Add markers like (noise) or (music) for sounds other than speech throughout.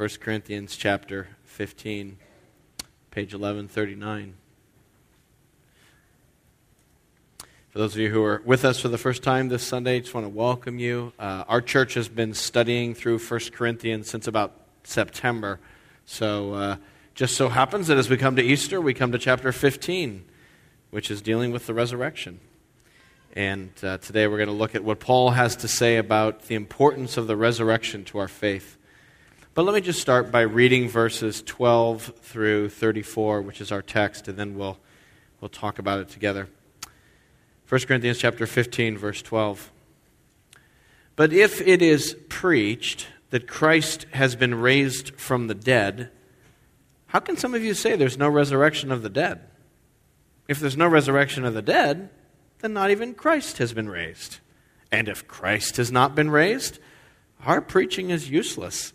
1 Corinthians chapter 15, page 1139. For those of you who are with us for the first time this Sunday, I just want to welcome you. Uh, our church has been studying through 1 Corinthians since about September. So, uh, just so happens that as we come to Easter, we come to chapter 15, which is dealing with the resurrection. And uh, today we're going to look at what Paul has to say about the importance of the resurrection to our faith. But let me just start by reading verses 12 through 34, which is our text, and then we'll, we'll talk about it together. 1 Corinthians chapter 15 verse 12. But if it is preached that Christ has been raised from the dead, how can some of you say there's no resurrection of the dead? If there's no resurrection of the dead, then not even Christ has been raised. And if Christ has not been raised, our preaching is useless,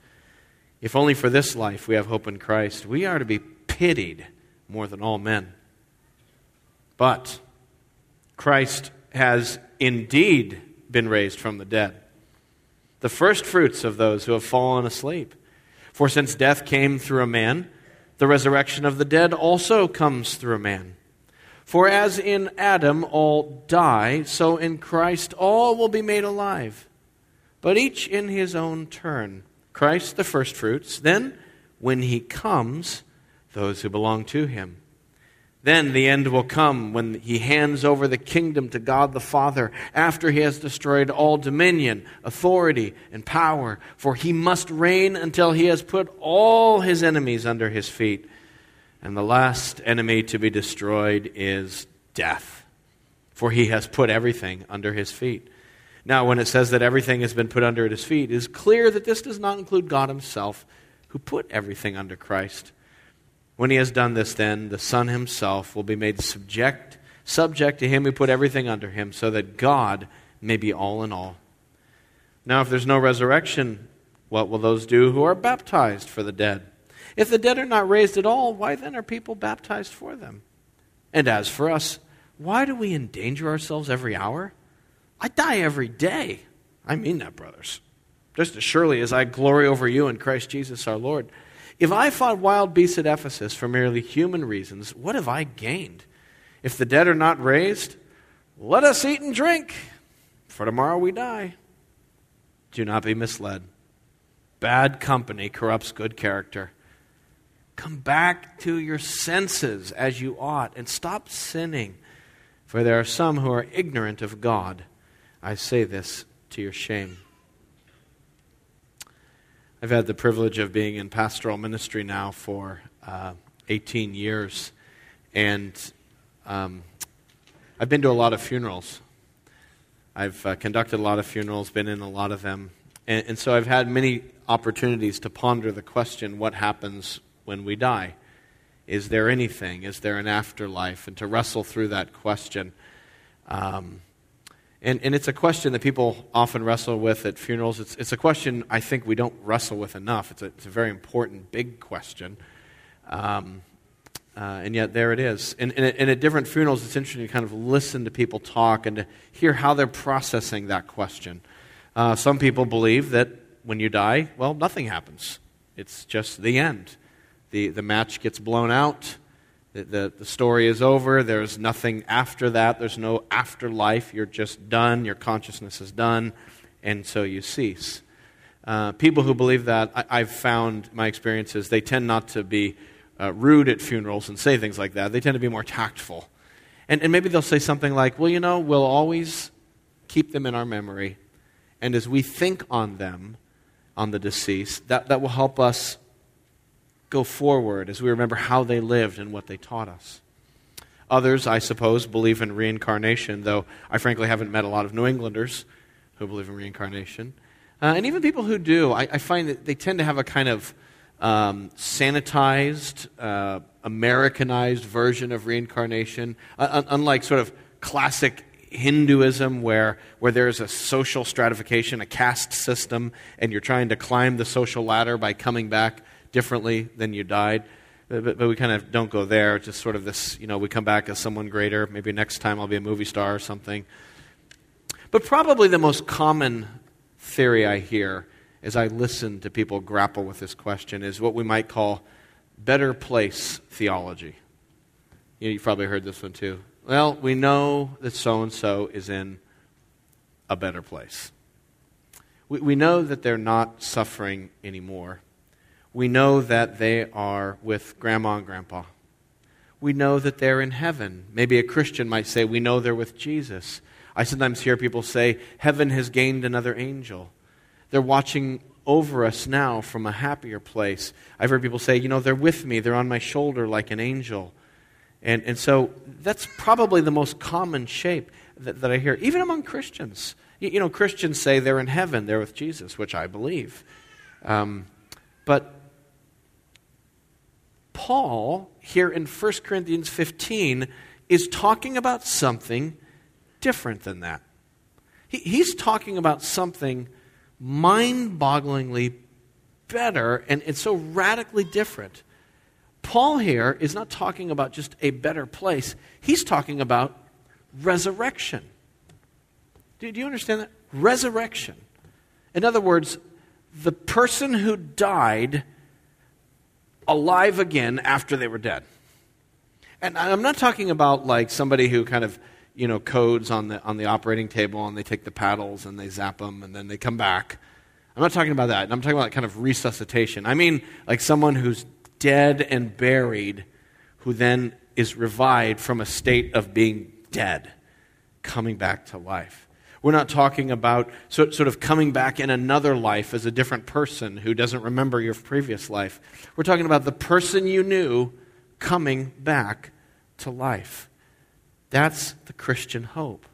If only for this life we have hope in Christ, we are to be pitied more than all men. But Christ has indeed been raised from the dead, the first fruits of those who have fallen asleep. For since death came through a man, the resurrection of the dead also comes through a man. For as in Adam all die, so in Christ all will be made alive, but each in his own turn. Christ the firstfruits, then, when he comes, those who belong to him. Then the end will come when he hands over the kingdom to God the Father after he has destroyed all dominion, authority, and power. For he must reign until he has put all his enemies under his feet. And the last enemy to be destroyed is death. For he has put everything under his feet. Now, when it says that everything has been put under at his feet, it is clear that this does not include God himself, who put everything under Christ. When he has done this, then, the Son himself will be made subject, subject to him who put everything under him, so that God may be all in all. Now, if there's no resurrection, what will those do who are baptized for the dead? If the dead are not raised at all, why then are people baptized for them? And as for us, why do we endanger ourselves every hour? I die every day. I mean that, brothers. Just as surely as I glory over you in Christ Jesus our Lord. If I fought wild beasts at Ephesus for merely human reasons, what have I gained? If the dead are not raised, let us eat and drink, for tomorrow we die. Do not be misled. Bad company corrupts good character. Come back to your senses as you ought and stop sinning, for there are some who are ignorant of God. I say this to your shame. I've had the privilege of being in pastoral ministry now for uh, 18 years, and um, I've been to a lot of funerals. I've uh, conducted a lot of funerals, been in a lot of them, and, and so I've had many opportunities to ponder the question what happens when we die? Is there anything? Is there an afterlife? And to wrestle through that question. Um, and, and it's a question that people often wrestle with at funerals. It's, it's a question I think we don't wrestle with enough. It's a, it's a very important, big question. Um, uh, and yet, there it is. And, and, and, at different funerals, it's interesting to kind of listen to people talk and to hear how they're processing that question. Uh, some people believe that when you die, well, nothing happens, it's just the end. The, the match gets blown out, the, the, the, story is over. There's nothing after that. There's no afterlife. You're just done. Your consciousness is done. And so you cease. Uh, people who believe that, I, have found my experiences, they tend not to be uh, rude at funerals and say things like that. They tend to be more tactful. And, and maybe they'll say something like, well, you know, we'll always keep them in our memory. And as we think on them, on the deceased, that, that will help us go forward as we remember how they lived and what they taught us. Others, I suppose, believe in reincarnation, though I frankly haven't met a lot of New Englanders who believe in reincarnation. Uh, and even people who do, I, I, find that they tend to have a kind of um, sanitized, uh, Americanized version of reincarnation, uh, unlike sort of classic Hinduism, where, where there's a social stratification, a caste system, and you're trying to climb the social ladder by coming back differently than you died. Uh, but, but, we kind of don't go there. Just sort of this, you know, we come back as someone greater. Maybe next time I'll be a movie star or something. But probably the most common theory I hear as I listen to people grapple with this question is what we might call better place theology. You know, you've probably heard this one too. Well, we know that so and so is in a better place. We, we know that they're not suffering anymore. We know that they are with grandma and grandpa. We know that they're in heaven. Maybe a Christian might say, We know they're with Jesus. I sometimes hear people say, Heaven has gained another angel. They're watching over us now from a happier place. I've heard people say, You know, they're with me, they're on my shoulder like an angel. And, and so that's probably the most common shape that, that I hear, even among Christians. You, you, know, Christians say they're in heaven, they're with Jesus, which I believe. Um, but Paul, here in 1 Corinthians 15, is talking about something different than that. He, he's talking about something mind bogglingly better and, and so radically different. Paul here is not talking about just a better place, he's talking about resurrection. Do, do you understand that? Resurrection. In other words, the person who died alive again after they were dead. And I'm not talking about like somebody who kind of, you know, codes on the, on the operating table and they take the paddles and they zap them and then they come back. I'm not talking about that. I'm talking about kind of resuscitation. I mean, like someone who's dead and buried who then is revived from a state of being dead, coming back to life. We're not talking about sort of coming back in another life as a different person who doesn't remember your previous life. We're talking about the person you knew coming back to life. That's the Christian hope.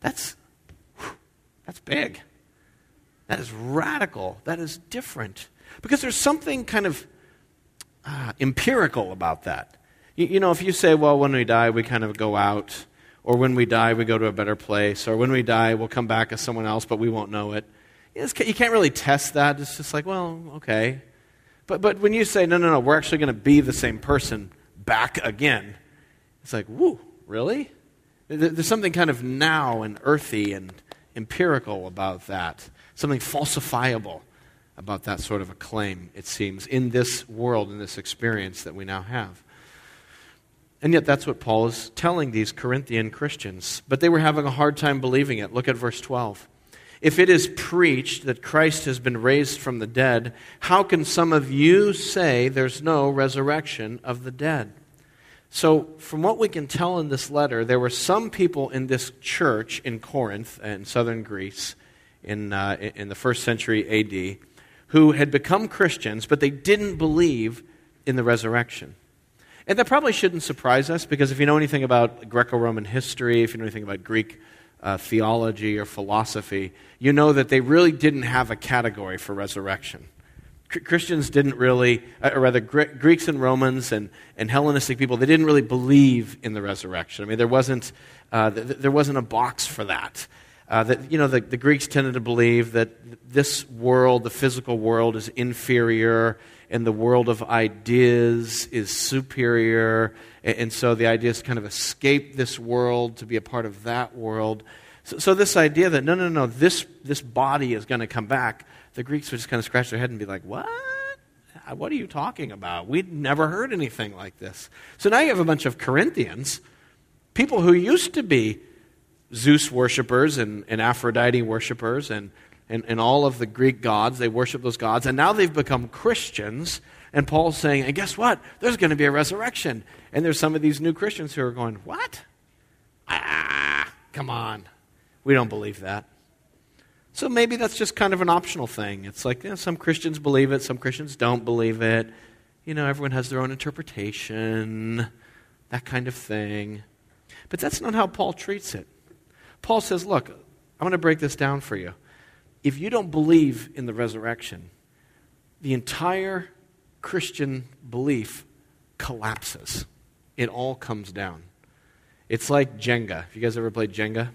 That's, that's big. That is radical. That is different. Because there's something kind of uh, empirical about that. You, you know, if you say, well, when we die, we kind of go out or when we die, we go to a better place, or when we die, we'll come back as someone else, but we won't know it. You can't really test that. It's just like, well, okay. But, but when you say, no, no, no, we're actually going to be the same person back again, it's like, whoo, really? There's something kind of now and earthy and empirical about that, something falsifiable about that sort of a claim, it seems, in this world, in this experience that we now have. And yet, that's what Paul is telling these Corinthian Christians. But they were having a hard time believing it. Look at verse 12. If it is preached that Christ has been raised from the dead, how can some of you say there's no resurrection of the dead? So, from what we can tell in this letter, there were some people in this church in Corinth, in southern Greece, in, uh, in the first century AD, who had become Christians, but they didn't believe in the resurrection. And that probably shouldn't surprise us because if you know anything about Greco Roman history, if you know anything about Greek uh, theology or philosophy, you know that they really didn't have a category for resurrection. Christians didn't really, uh, or rather, Gre- Greeks and Romans and, and Hellenistic people, they didn't really believe in the resurrection. I mean, there wasn't, uh, th- there wasn't a box for that. Uh, that you know, the, the Greeks tended to believe that this world, the physical world, is inferior and the world of ideas is superior. And so the idea is kind of escape this world, to be a part of that world. So, so this idea that, no, no, no, this, this body is going to come back, the Greeks would just kind of scratch their head and be like, what? What are you talking about? We'd never heard anything like this. So now you have a bunch of Corinthians, people who used to be Zeus worshippers and, and Aphrodite worshippers and and, and all of the Greek gods. They worship those gods. And now they've become Christians. And Paul's saying, and guess what? There's going to be a resurrection. And there's some of these new Christians who are going, what? Ah, come on. We don't believe that. So maybe that's just kind of an optional thing. It's like you know, some Christians believe it, some Christians don't believe it. You know, everyone has their own interpretation, that kind of thing. But that's not how Paul treats it. Paul says, look, I'm going to break this down for you if you don't believe in the resurrection, the entire Christian belief collapses. It all comes down. It's like Jenga. Have you guys ever played Jenga?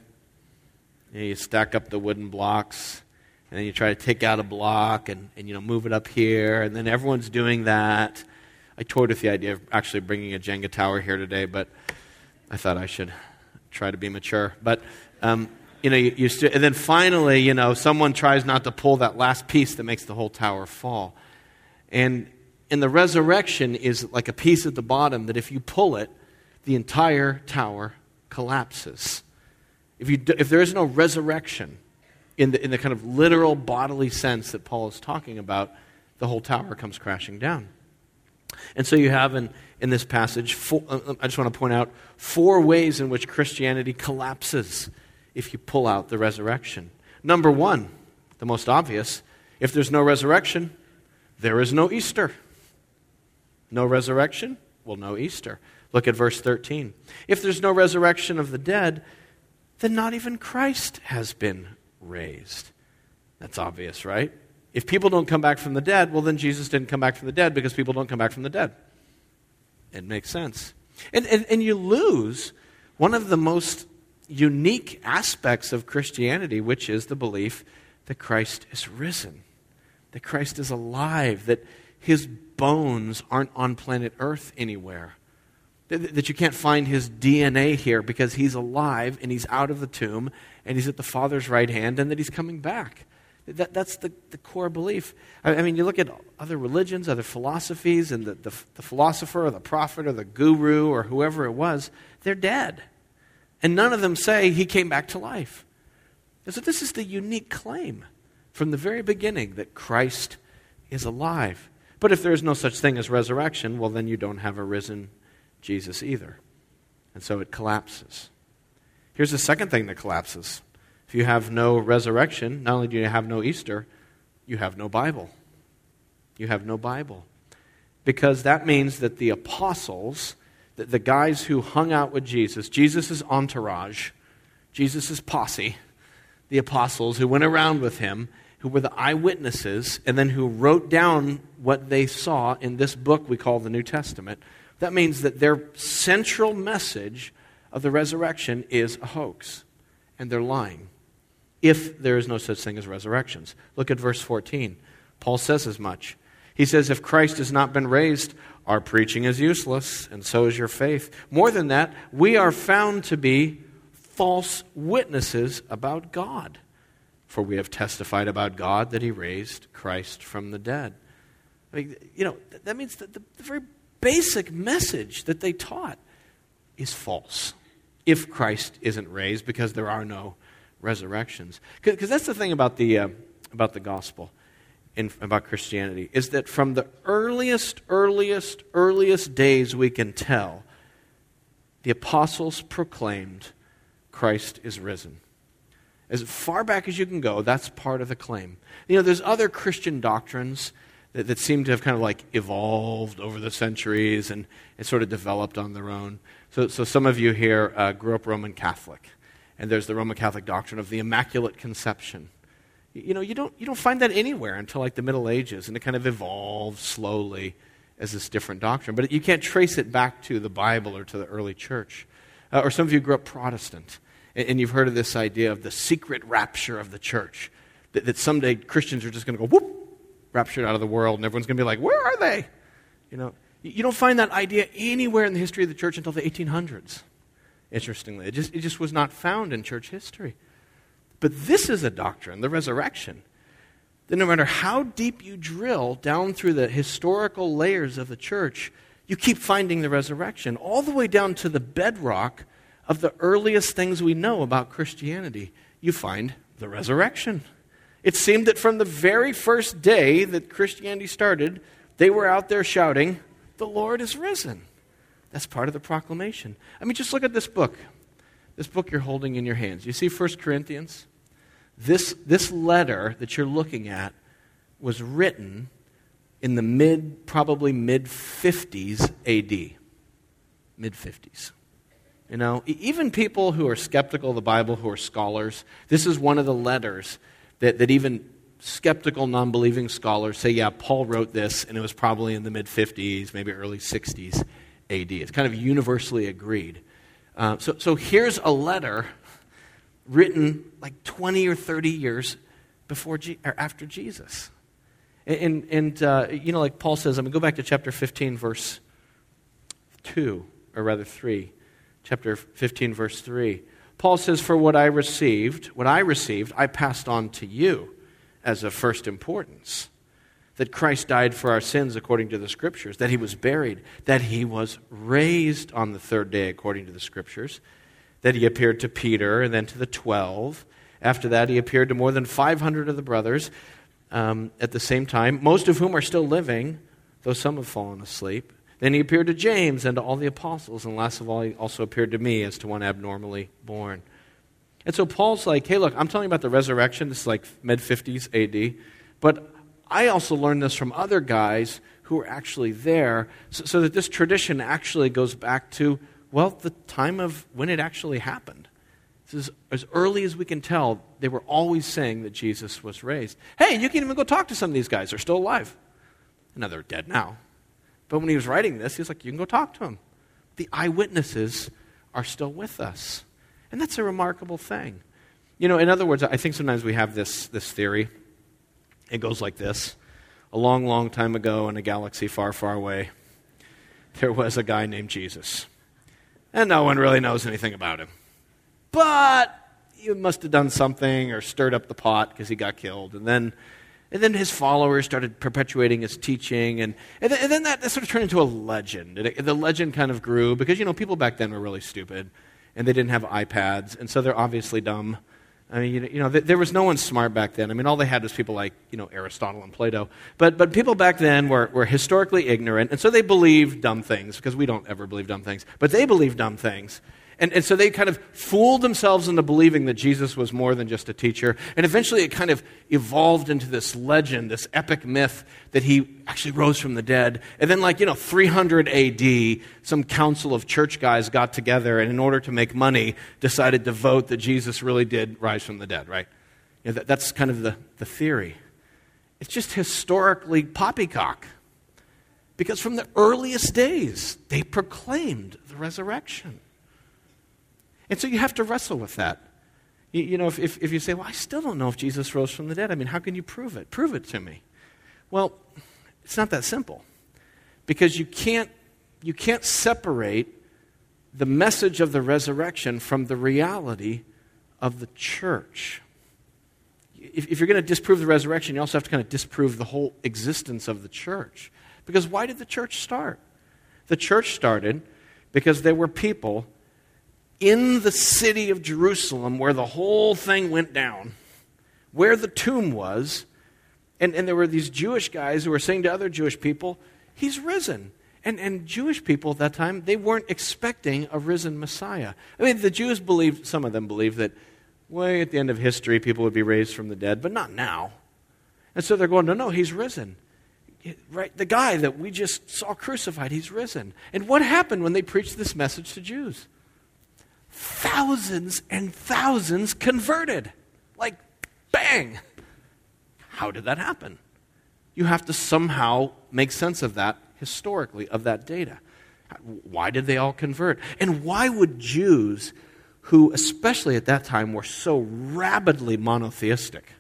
You stack up the wooden blocks, and then you try to take out a block and, and you know move it up here, and then everyone's doing that. I toyed with the idea of actually bringing a Jenga tower here today, but I thought I should try to be mature. But um, you know, you, you st- and then finally, you know, someone tries not to pull that last piece that makes the whole tower fall. And and the resurrection is like a piece at the bottom that if you pull it, the entire tower collapses. If, you, do, if there is no resurrection in the, in the kind of literal bodily sense that Paul is talking about, the whole tower comes crashing down. And so you have in, in this passage, four, uh, I just want to point out four ways in which Christianity collapses if you pull out the resurrection. Number one, the most obvious, if there's no resurrection, there is no Easter. No resurrection? Well, no Easter. Look at verse 13. If there's no resurrection of the dead, then not even Christ has been raised. That's obvious, right? If people don't come back from the dead, well, then Jesus didn't come back from the dead because people don't come back from the dead. It makes sense. And, and, and you lose one of the most unique aspects of Christianity, which is the belief that Christ is risen, that Christ is alive, that his bones aren't on planet Earth anywhere, that, that you can't find his DNA here because he's alive and he's out of the tomb and he's at the Father's right hand and that he's coming back. That, that's the, the core belief. I, I, mean, you look at other religions, other philosophies, and the, the, the philosopher or the prophet or the guru or whoever it was, they're dead. And none of them say he came back to life. so this is the unique claim from the very beginning that Christ is alive. But if there is no such thing as resurrection, well, then you don't have a risen Jesus either. And so it collapses. Here's the second thing that collapses. If you have no resurrection, not only do you have no Easter, you have no Bible. You have no Bible. Because that means that the apostles the, the guys who hung out with Jesus, Jesus' entourage, Jesus' posse, the apostles who went around with him, who were the eyewitnesses, and then who wrote down what they saw in this book we call the New Testament. That means that their central message of the resurrection is a hoax, and they're lying. If there is no such thing as resurrections. Look at verse 14. Paul says as much. He says, If Christ has not been raised, our preaching is useless, and so is your faith. More than that, we are found to be false witnesses about God. For we have testified about God that he raised Christ from the dead. I mean, you know, that means that the, the very basic message that they taught is false if Christ isn't raised because there are no resurrections. Because that's the thing about the, uh, about the gospel in, about Christianity is that from the earliest, earliest, earliest days we can tell, the apostles proclaimed Christ is risen. As far back as you can go, that's part of the claim. You know, there's other Christian doctrines that, that seem to have kind of like evolved over the centuries and, and sort of developed on their own. So, so some of you here uh, grew up Roman Catholic, and there's the Roman Catholic doctrine of the Immaculate Conception. You know, you don't, you don't find that anywhere until like the Middle Ages, and it kind of evolved slowly as this different doctrine. But you can't trace it back to the Bible or to the early church. Uh, or some of you grew up Protestant, and, and, you've heard of this idea of the secret rapture of the church, that, that someday Christians are just going to go whoop, raptured out of the world, and everyone's going to be like, where are they? You know, you don't find that idea anywhere in the history of the church until the 1800s. Interestingly, it just, it just was not found in church history. But this is a doctrine, the resurrection, that no matter how deep you drill down through the historical layers of the church, you keep finding the resurrection, all the way down to the bedrock of the earliest things we know about Christianity. You find the resurrection. It seemed that from the very first day that Christianity started, they were out there shouting, The Lord is risen. That's part of the proclamation. I mean, just look at this book. This book you're holding in your hands. You see 1 Corinthians? This, this letter that you're looking at was written in the mid, probably mid 50s AD. Mid 50s. You know, even people who are skeptical of the Bible, who are scholars, this is one of the letters that, that even skeptical, non believing scholars say, yeah, Paul wrote this, and it was probably in the mid 50s, maybe early 60s AD. It's kind of universally agreed. Uh, so, so here's a letter written like 20 or 30 years before or after Jesus. And, and uh, you know, like Paul says, I'm going to go back to chapter 15, verse 2, or rather 3. Chapter 15, verse 3. Paul says, For what I received, what I received, I passed on to you as of first importance. That Christ died for our sins according to the Scriptures, that he was buried, that he was raised on the third day according to the Scriptures, that he appeared to Peter and then to the twelve. After that, he appeared to more than 500 of the brothers um, at the same time, most of whom are still living, though some have fallen asleep. Then he appeared to James and to all the apostles, and last of all, he also appeared to me as to one abnormally born. And so Paul's like, hey, look, I'm telling you about the resurrection. This is like mid 50s AD. But I also learned this from other guys who were actually there, so, so, that this tradition actually goes back to, well, the time of when it actually happened. This is as early as we can tell, they were always saying that Jesus was raised. Hey, you can even go talk to some of these guys. They're still alive. Now they're dead now. But when he was writing this, he was like, you can go talk to them. The eyewitnesses are still with us. And that's a remarkable thing. You know, in other words, I think sometimes we have this, this theory. It goes like this A long, long time ago in a galaxy far, far away, there was a guy named Jesus. And no one really knows anything about him. But he must have done something or stirred up the pot because he got killed. And then and then his followers started perpetuating his teaching. And, and, then, and then that, that, sort of turned into a legend. It, the legend kind of grew because, you know, people back then were really stupid. And they didn't have iPads. And so they're obviously dumb. I mean, you know, there was no one smart back then. I mean, all they had was people like, you know, Aristotle and Plato. But, but people back then were, were historically ignorant. And so they believed dumb things because we don't ever believe dumb things. But they believed dumb things. And, and so they kind of fooled themselves into believing that Jesus was more than just a teacher. And eventually it kind of evolved into this legend, this epic myth that he actually rose from the dead. And then, like, you know, 300 AD, some council of church guys got together and, in order to make money, decided to vote that Jesus really did rise from the dead, right? You know, that, that's kind of the, the theory. It's just historically poppycock. Because from the earliest days, they proclaimed the resurrection. And so you have to wrestle with that. You, you know, if, if, if you say, well, I still don't know if Jesus rose from the dead, I mean, how can you prove it? Prove it to me. Well, it's not that simple. Because you can't, you can't separate the message of the resurrection from the reality of the church. If, if you're going to disprove the resurrection, you also have to kind of disprove the whole existence of the church. Because why did the church start? The church started because there were people in the city of Jerusalem where the whole thing went down, where the tomb was, and, and there were these Jewish guys who were saying to other Jewish people, He's risen. And, and Jewish people at that time, they weren't expecting a risen Messiah. I mean, the Jews believed, some of them believed that way at the end of history, people would be raised from the dead, but not now. And so they're going, no, no, he's risen. Right? The guy that we just saw crucified, he's risen. And what happened when they preached this message to Jews? Thousands and thousands converted. Like, bang! How did that happen? You have to somehow make sense of that historically, of that data. Why did they all convert? And why would Jews, who especially at that time were so rabidly monotheistic,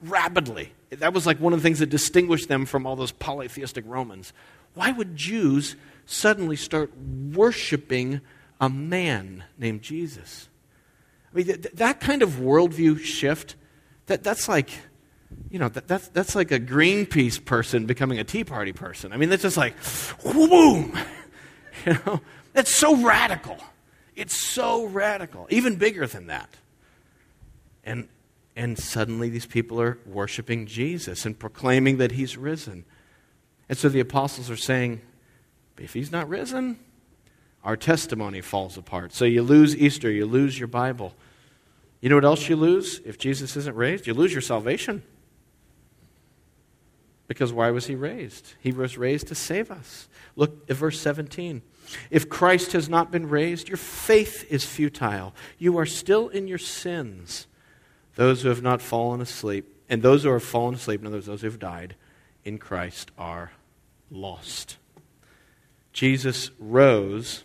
rabidly, that was like one of the things that distinguished them from all those polytheistic Romans, why would Jews suddenly start worshiping a man named Jesus. I mean, th- that kind of worldview shift, that, that's like, you know, that, that's, that's like a Greenpeace person becoming a Tea Party person. I mean, that's just like, boom! (laughs) You know, that's so radical. It's so radical, even bigger than that. And, and suddenly these people are worshiping Jesus and proclaiming that he's risen. And so the apostles are saying, if he's not risen, our testimony falls apart. So you lose Easter, you lose your Bible. You know what else you lose if Jesus isn't raised? You lose your salvation. Because why was he raised? He was raised to save us. Look at verse 17. If Christ has not been raised, your faith is futile. You are still in your sins. Those who have not fallen asleep and those who have fallen asleep, in other words, those who have died in Christ, are lost. Jesus rose,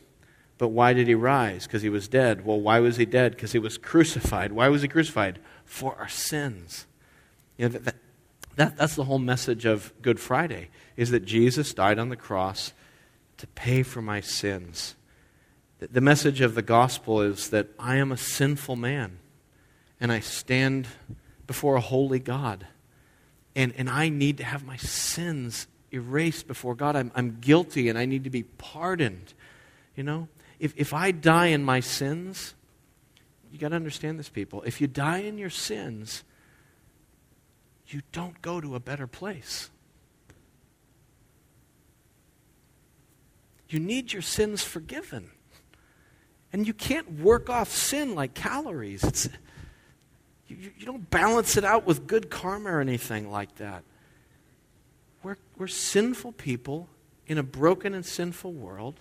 but why did he rise? Because he was dead. Well, why was he dead? Because he was crucified. Why was he crucified? For our sins. You know, that, that, that's the whole message of Good Friday, is that Jesus died on the cross to pay for my sins. The message of the gospel is that I am a sinful man and I stand before a holy God. And, and I need to have my sins erased before God. I'm, I'm guilty and I need to be pardoned. You know, if, if I die in my sins, you got to understand this, people. If you die in your sins, you don't go to a better place. You need your sins forgiven. And you can't work off sin like calories. It's, you, you don't balance it out with good karma or anything like that. We're, we're sinful people in a broken and sinful world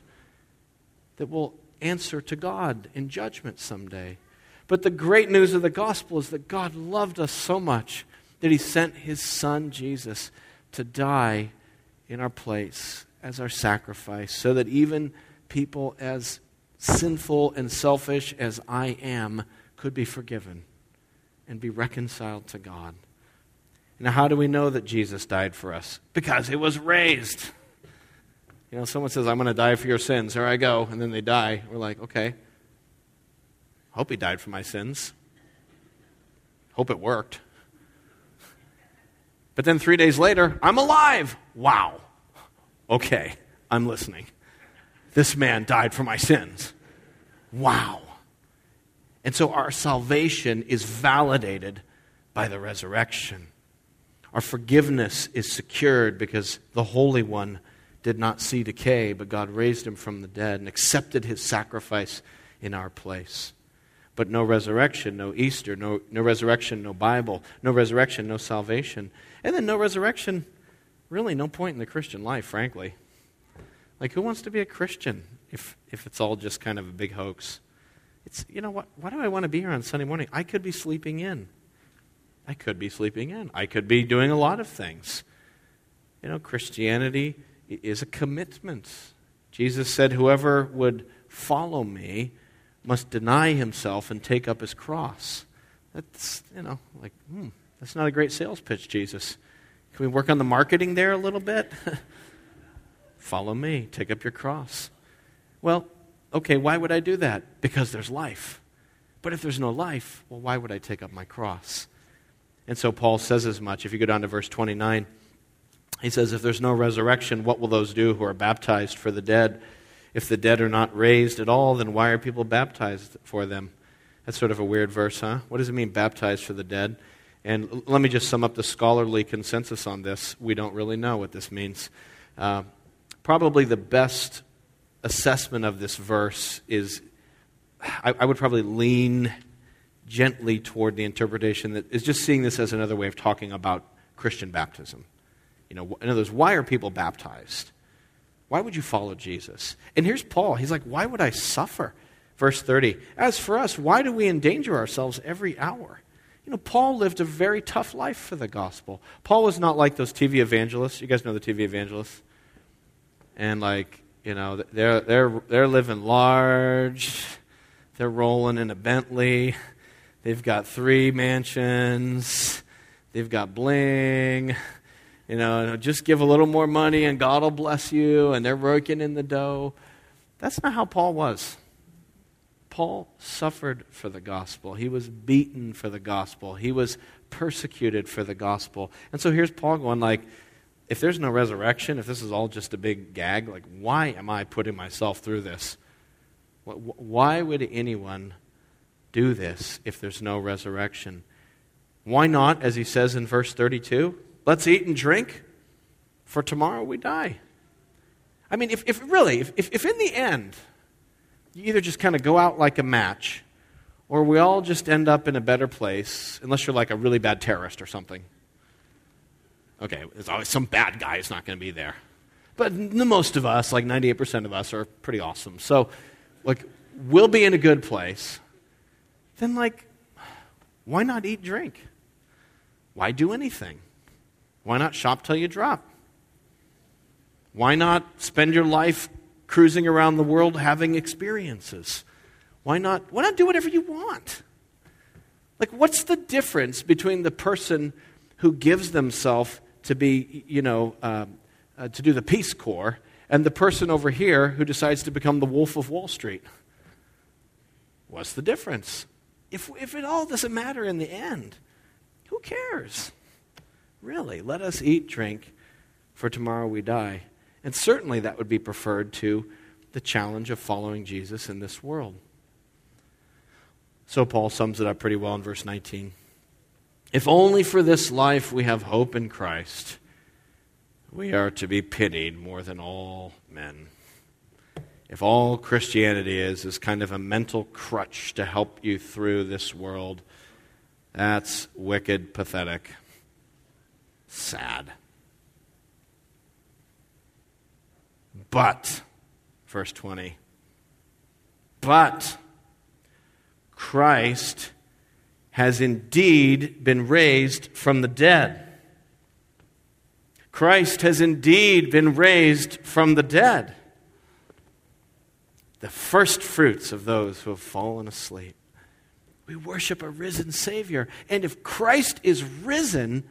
that will answer to God in judgment someday. But the great news of the gospel is that God loved us so much that he sent his son Jesus to die in our place as our sacrifice so that even people as sinful and selfish as I am could be forgiven and be reconciled to God. Now, how do we know that Jesus died for us? Because he was raised. You know, someone says, I'm going to die for your sins. Here I go. And then they die. We're like, okay. Hope he died for my sins. Hope it worked. But then three days later, I'm alive. Wow. Okay, I'm listening. This man died for my sins. Wow. And so our salvation is validated by the resurrection. Our forgiveness is secured because the Holy One did not see decay, but God raised him from the dead and accepted his sacrifice in our place. But no resurrection, no Easter, no, no resurrection, no Bible, no resurrection, no salvation. And then no resurrection, really no point in the Christian life, frankly. Like, who wants to be a Christian if, if it's all just kind of a big hoax? It's, you know, what, why do I want to be here on Sunday morning? I could be sleeping in. I could be sleeping in. I could be doing a lot of things. You know, Christianity is a commitment. Jesus said, Whoever would follow me must deny himself and take up his cross. That's, you know, like, hmm, that's not a great sales pitch, Jesus. Can we work on the marketing there a little bit? (laughs) follow me, take up your cross. Well, okay, why would I do that? Because there's life. But if there's no life, well, why would I take up my cross? And so Paul says as much. If you go down to verse 29, he says, If there's no resurrection, what will those do who are baptized for the dead? If the dead are not raised at all, then why are people baptized for them? That's sort of a weird verse, huh? What does it mean, baptized for the dead? And let me just sum up the scholarly consensus on this. We don't really know what this means. Uh, probably the best assessment of this verse is I, I, would probably lean gently toward the interpretation that is just seeing this as another way of talking about Christian baptism. You know, in other words, why are people baptized? Why would you follow Jesus? And here's Paul. He's like, why would I suffer? Verse 30. As for us, why do we endanger ourselves every hour? You know, Paul lived a very tough life for the gospel. Paul was not like those TV evangelists. You guys know the TV evangelists? And like, you know, they're, they're, they're living large. They're rolling in a Bentley. They've got three mansions. They've got bling. You know, just give a little more money and God will bless you. And they're working in the dough. That's not how Paul was. Paul suffered for the gospel. He was beaten for the gospel. He was persecuted for the gospel. And so here's Paul going like, if there's no resurrection, if this is all just a big gag, like, why am I putting myself through this? Why would anyone do this if there's no resurrection? Why not, as he says in verse 32, let's eat and drink, for tomorrow we die? I mean, if, if really, if, if in the end, you either just kind of go out like a match, or we all just end up in a better place, unless you're like a really bad terrorist or something. Okay, there's always some bad guy who's not going to be there. But the most of us, like 98% of us, are pretty awesome. So, like, we'll be in a good place. Then, like, why not eat drink? why do anything? Why not shop till you drop? Why not spend your life cruising around the world having experiences? Why not, why not do whatever you want? Like, what's the difference between the person who gives themselves to be, you know, uh, uh, to do the Peace Corps and the person over here who decides to become the Wolf of Wall Street? What's the difference? If, if it all doesn't matter in the end, who cares? Really, let us eat, drink, for tomorrow we die. And certainly that would be preferred to the challenge of following Jesus in this world. So Paul sums it up pretty well in verse 19. If only for this life we have hope in Christ, we are to be pitied more than all men. If all Christianity is is kind of a mental crutch to help you through this world, that's wicked, pathetic, sad. But, verse 20, but Christ has indeed been raised from the dead. Christ has indeed been raised from the dead. The first fruits of those who have fallen asleep. We worship a risen Savior. And if Christ is risen,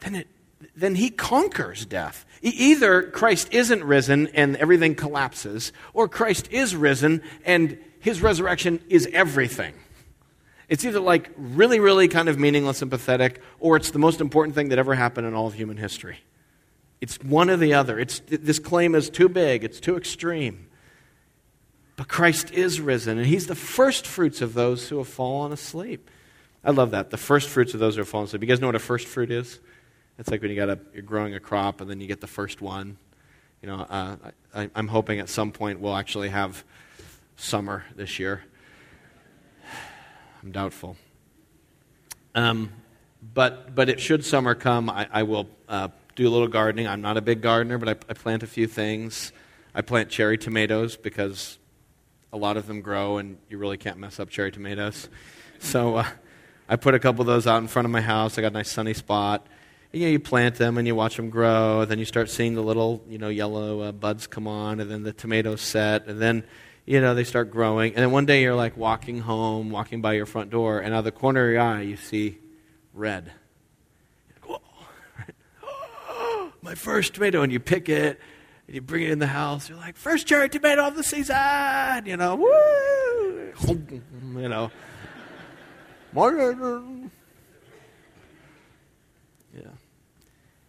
then, it, then he conquers death. Either Christ isn't risen and everything collapses, or Christ is risen and his resurrection is everything. It's either like really, really kind of meaningless and pathetic, or it's the most important thing that ever happened in all of human history. It's one or the other. It's, this claim is too big, it's too extreme. But Christ is risen, and he's the first fruits of those who have fallen asleep. I love that. The first fruits of those who have fallen asleep. You guys know what a first fruit is? It's like when you got a, you're growing a crop and then you get the first one. You know, uh, I, I'm hoping at some point we'll actually have summer this year. I'm doubtful. Um, but, but it should summer come, I, I will uh, do a little gardening. I'm not a big gardener, but I, I plant a few things. I plant cherry tomatoes because a lot of them grow and you really can't mess up cherry tomatoes. So uh, I put a couple of those out in front of my house. I got a nice sunny spot you know, you plant them and you watch them grow, and then you start seeing the little, you know, yellow uh, buds come on, and then the tomatoes set, and then, you know, they start growing. And then one day you're like walking home, walking by your front door, and out of the corner of your eye you see red. Like, (gasps) my first tomato, and you pick it, and you bring it in the house. You're like, first cherry tomato of the season, you know, woo, (laughs) you know.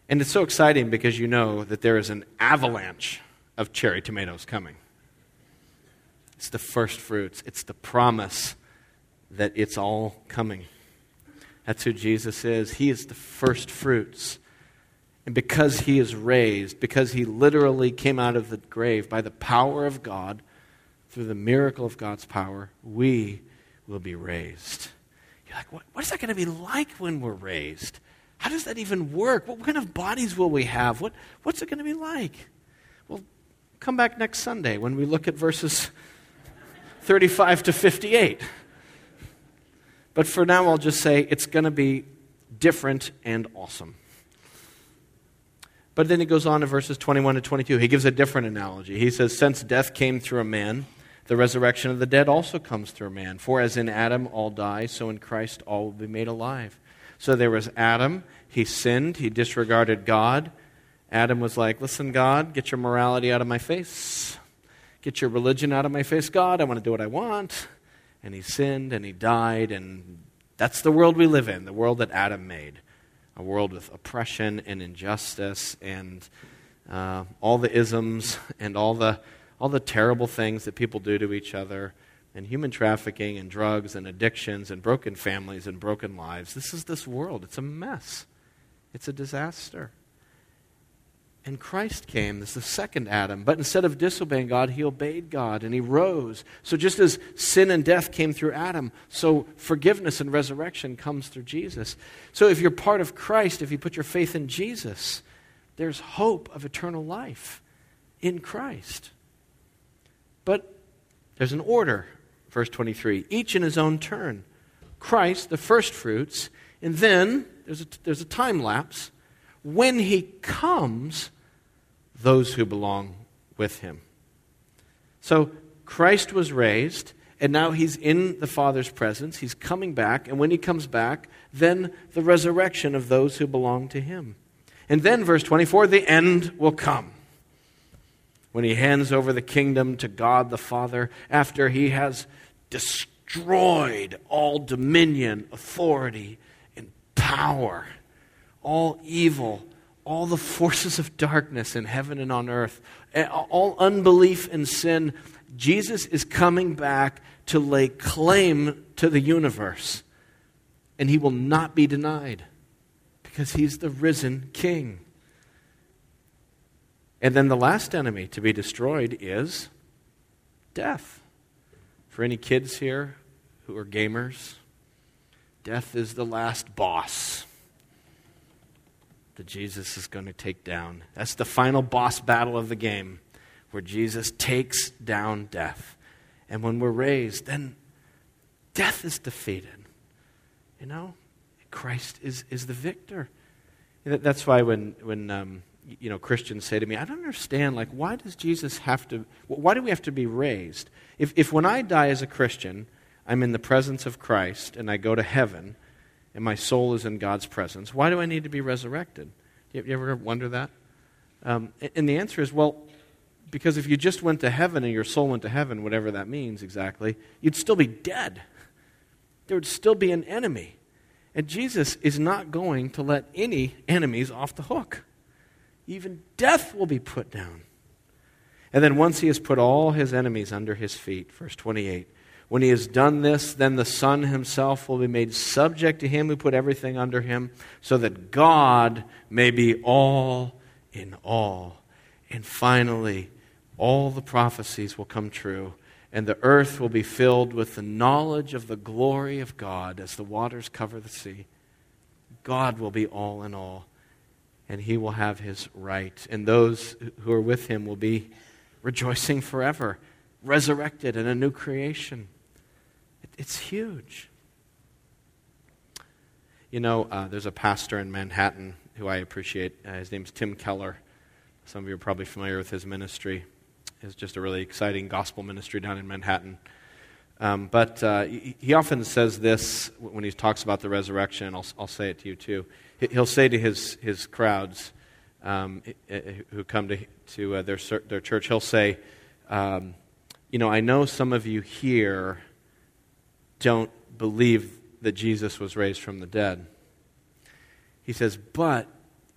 And it's so exciting because you know that there is an avalanche of cherry tomatoes coming. It's the first fruits, it's the promise that it's all coming. That's who Jesus is. He is the first fruits. And because he is raised, because he literally came out of the grave by the power of God, through the miracle of God's power, we will be raised. You're like, what, what is that going to be like when we're raised? How does that even work? What kind of bodies will we have? What, what's it going to be like? Well, come back next Sunday when we look at verses (laughs) 35 to 58. But for now, I'll just say it's going to be different and awesome. But then he goes on to verses 21 to 22. He gives a different analogy. He says, Since death came through a man, the resurrection of the dead also comes through a man. For as in Adam all die, so in Christ all will be made alive. So there was Adam. He sinned, he disregarded God. Adam was like, Listen, God, get your morality out of my face. Get your religion out of my face, God. I want to do what I want. And he sinned and he died. And that's the world we live in, the world that Adam made a world with oppression and injustice and uh, all the isms and all the, all the terrible things that people do to each other and human trafficking and drugs and addictions and broken families and broken lives. This is this world. It's a mess, it's a disaster. And Christ came this is the second Adam, but instead of disobeying God, he obeyed God and he rose. So just as sin and death came through Adam, so forgiveness and resurrection comes through Jesus. So if you're part of Christ, if you put your faith in Jesus, there's hope of eternal life in Christ. But there's an order Verse 23 each in his own turn. Christ, the first fruits, and then there's a, there's a time lapse. When he comes, those who belong with him. So Christ was raised, and now he's in the Father's presence. He's coming back, and when he comes back, then the resurrection of those who belong to him. And then, verse 24, the end will come. When he hands over the kingdom to God the Father, after he has destroyed all dominion, authority, and power, all evil, all the forces of darkness in heaven and on earth, all unbelief and sin, Jesus is coming back to lay claim to the universe. And he will not be denied because he's the risen king. And then the last enemy to be destroyed is death. For any kids here who are gamers, death is the last boss that Jesus is going to take down. That's the final boss battle of the game where Jesus takes down death. And when we're raised, then death is defeated. You know, Christ is, is the victor. That's why when, when um, you know, Christians say to me, I don't understand, like, why does Jesus have to, why do we have to be raised? If, if when I die as a Christian, I'm in the presence of Christ and I go to heaven, and my soul is in God's presence, why do I need to be resurrected? You, you ever wonder that? Um, and the answer is well, because if you just went to heaven and your soul went to heaven, whatever that means exactly, you'd still be dead. There would still be an enemy. And Jesus is not going to let any enemies off the hook. Even death will be put down. And then once he has put all his enemies under his feet, verse 28, when he has done this, then the Son himself will be made subject to him who put everything under him, so that God may be all in all. And finally, all the prophecies will come true, and the earth will be filled with the knowledge of the glory of God as the waters cover the sea. God will be all in all, and he will have his right. And those who are with him will be rejoicing forever, resurrected in a new creation. It's huge. You know, uh, there's a pastor in Manhattan who I appreciate. Uh, his name's Tim Keller. Some of you are probably familiar with his ministry. It's just a really exciting gospel ministry down in Manhattan. Um, but uh, he, often says this when he talks about the resurrection. I'll, I'll say it to you too. He'll say to his, his crowds um, who come to, to uh, their, their church, he'll say, um, You know, I know some of you here don't believe that Jesus was raised from the dead. He says, but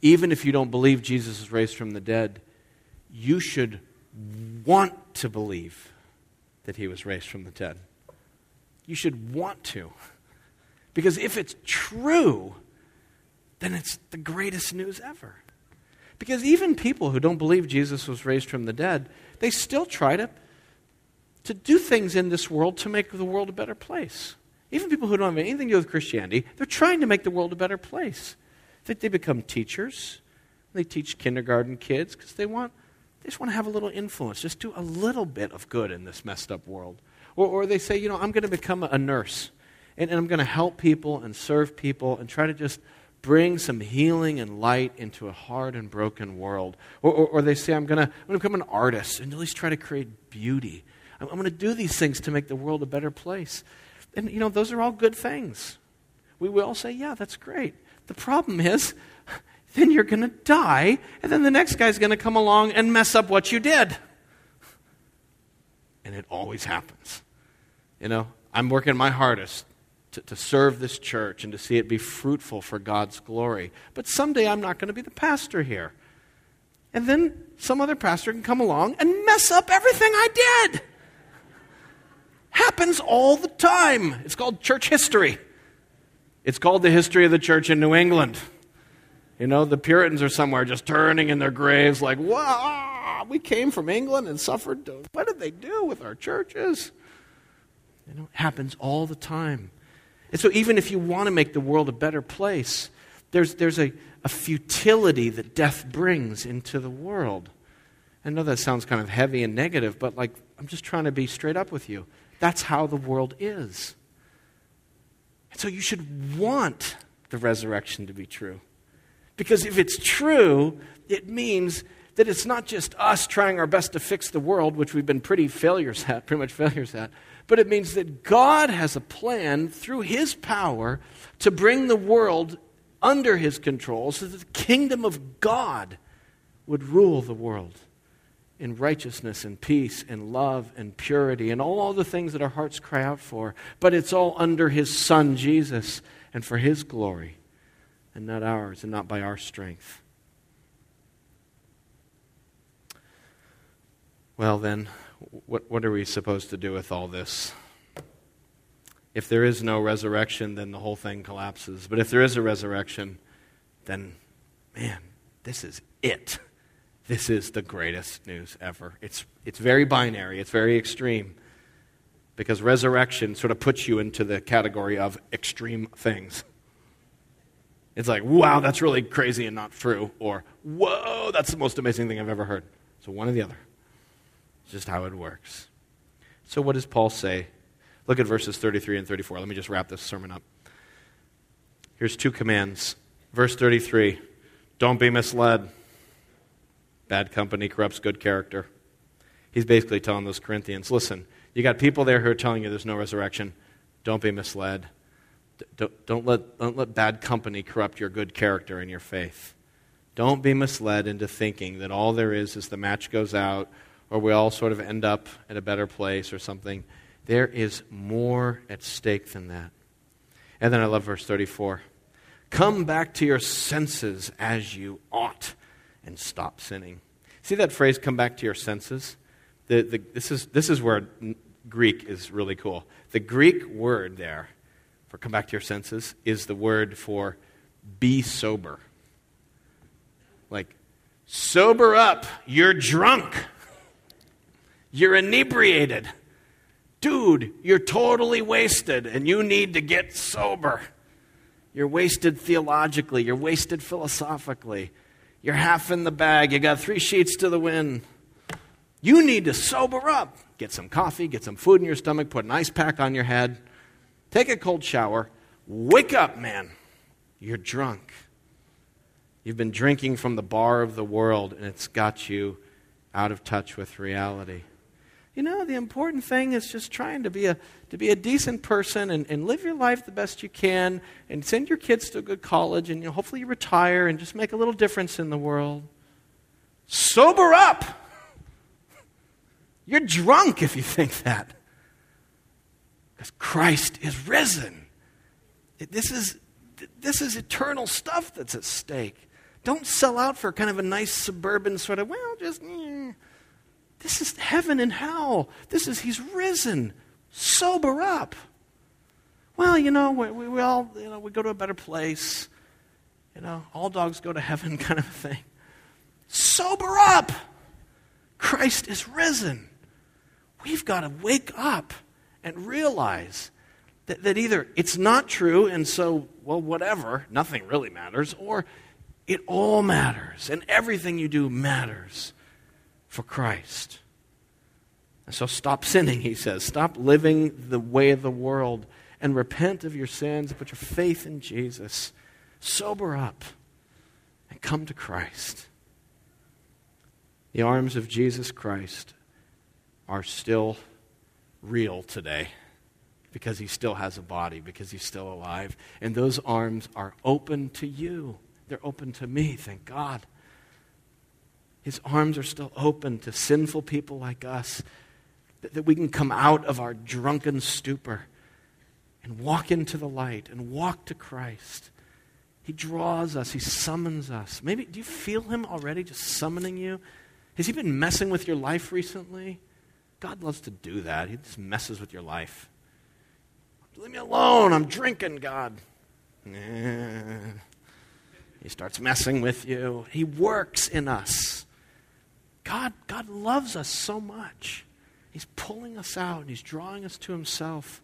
even if you don't believe Jesus was raised from the dead, you should want to believe that he was raised from the dead. You should want to. Because if it's true, then it's the greatest news ever. Because even people who don't believe Jesus was raised from the dead, they still try to to do things in this world to make the world a better place. Even people who don't have anything to do with Christianity, they're trying to make the world a better place. They, they become teachers. They teach kindergarten kids because they want they just want to have a little influence, just do a little bit of good in this messed up world. Or, or they say, you know, I'm going to become a nurse and, and I'm going to help people and serve people and try to just bring some healing and light into a hard and broken world. Or, or, or they say, I'm going to become an artist and at least try to create beauty I'm going to do these things to make the world a better place. And, you know, those are all good things. We will all say, yeah, that's great. The problem is, (laughs) then you're going to die, and then the next guy's going to come along and mess up what you did. And it always happens. You know, I'm working my hardest to, to serve this church and to see it be fruitful for God's glory. But someday I'm not going to be the pastor here. And then some other pastor can come along and mess up everything I did. Happens all the time. It's called church history. It's called the history of the church in New England. You know, the Puritans are somewhere just turning in their graves like, wow, we came from England and suffered. What did they do with our churches? You know, it happens all the time. And so, even if you want to make the world a better place, there's, there's a, a futility that death brings into the world. I know that sounds kind of heavy and negative, but like, I'm just trying to be straight up with you. That's how the world is. And so you should want the resurrection to be true. Because if it's true, it means that it's not just us trying our best to fix the world, which we've been pretty failures at, pretty much failures at, but it means that God has a plan through His power to bring the world under His control so that the kingdom of God would rule the world in righteousness and peace and love and purity and all the things that our hearts cry out for. But it's all under His Son, Jesus, and for His glory, and not ours, and not by our strength. Well, then, what, what are we supposed to do with all this? If there is no resurrection, then the whole thing collapses. But if there is a resurrection, then, man, this is it. This is the greatest news ever. It's, it's very binary, it's very extreme. Because resurrection sort of puts you into the category of extreme things. It's like, wow, that's really crazy and not true. Or, whoa, that's the most amazing thing I've ever heard. So one or the other. It's just how it works. So, what does Paul say? Look at verses 33 and 34. Let me just wrap this sermon up. Here's two commands. Verse 33 Don't be misled. Bad company corrupts good character. He's basically telling those Corinthians listen, you got people there who are telling you there's no resurrection. Don't be misled. Don't, don't, let, don't let bad company corrupt your good character and your faith. Don't be misled into thinking that all there is is the match goes out or we all sort of end up at a better place or something. There is more at stake than that. And then I love verse 34. Come back to your senses as you ought and stop sinning. See that phrase, come back to your senses? The, the, this, is, this is where Greek is really cool. The Greek word there for come back to your senses is the word for be sober. Like, sober up, you're drunk. You're inebriated. Dude, you're totally wasted and you need to get sober. You're wasted theologically, you're wasted philosophically. You're half in the bag, you got three sheets to the wind. You need to sober up. Get some coffee, get some food in your stomach, put an ice pack on your head, take a cold shower. Wake up, man. You're drunk. You've been drinking from the bar of the world, and it's got you out of touch with reality. You know, the important thing is just trying to be a, to be a decent person and, and live your life the best you can and send your kids to a good college and you know, hopefully you retire and just make a little difference in the world. Sober up! (laughs) You're drunk if you think that. Because Christ is risen. This is, this is eternal stuff that's at stake. Don't sell out for kind of a nice suburban sort of, well, just. Eh. This is heaven and hell. This is, he's risen. Sober up. Well, you know, we, we, we all, you know, we go to a better place. You know, all dogs go to heaven (laughs) kind of thing. Sober up. Christ is risen. We've got to wake up and realize that, that either it's not true and so, well, whatever, nothing really matters, or it all matters and everything you do matters for Christ. And so stop sinning, he says. Stop living the way of the world and repent of your sins put your faith in Jesus. Sober up and come to Christ. The arms of Jesus Christ are still real today because he still has a body, because he's still alive. And those arms are open to you. They're open to me, thank God. His arms are still open to sinful people like us, that, that we can come out of our drunken stupor and walk into the light and walk to Christ. He draws us, He summons us. Maybe, do you feel Him already just summoning you? Has He been messing with your life recently? God loves to do that. He just messes with your life. Leave me alone. I'm drinking, God. (laughs) He starts messing with you. He works in us. God, God loves us so much. He's pulling us out, and He's drawing us to Himself.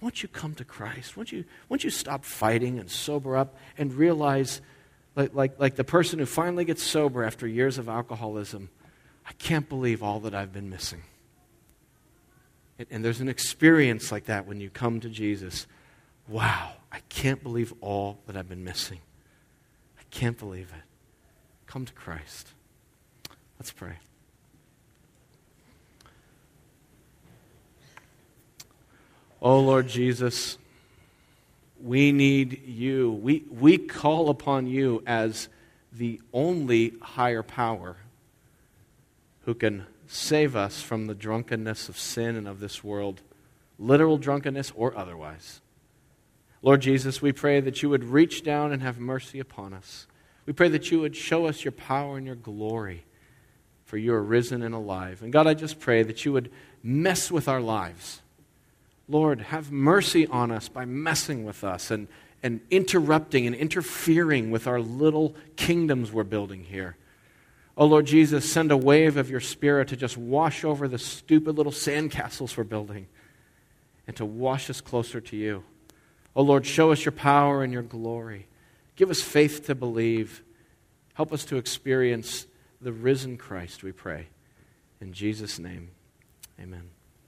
Won't you come to Christ? Won't you, won't you stop fighting and sober up and realize, like, like, like the person who finally gets sober after years of alcoholism, I can't believe all that I've been missing. And, and there's an experience like that when you come to Jesus. wow, I can't believe all that I've been missing. I can't believe it. Come to Christ. Let's pray. Oh, Lord Jesus, we need you. We, we call upon you as the only higher power who can save us from the drunkenness of sin and of this world, literal drunkenness or otherwise. Lord Jesus, we pray that you would reach down and have mercy upon us. We pray that you would show us your power and your glory, for you are risen and alive. And God, I just pray that you would mess with our lives. Lord, have mercy on us by messing with us and, and interrupting and interfering with our little kingdoms we're building here. Oh, Lord Jesus, send a wave of your spirit to just wash over the stupid little sandcastles we're building and to wash us closer to you. Oh, Lord, show us your power and your glory. Give us faith to believe. Help us to experience the risen Christ, we pray. In Jesus' name, amen.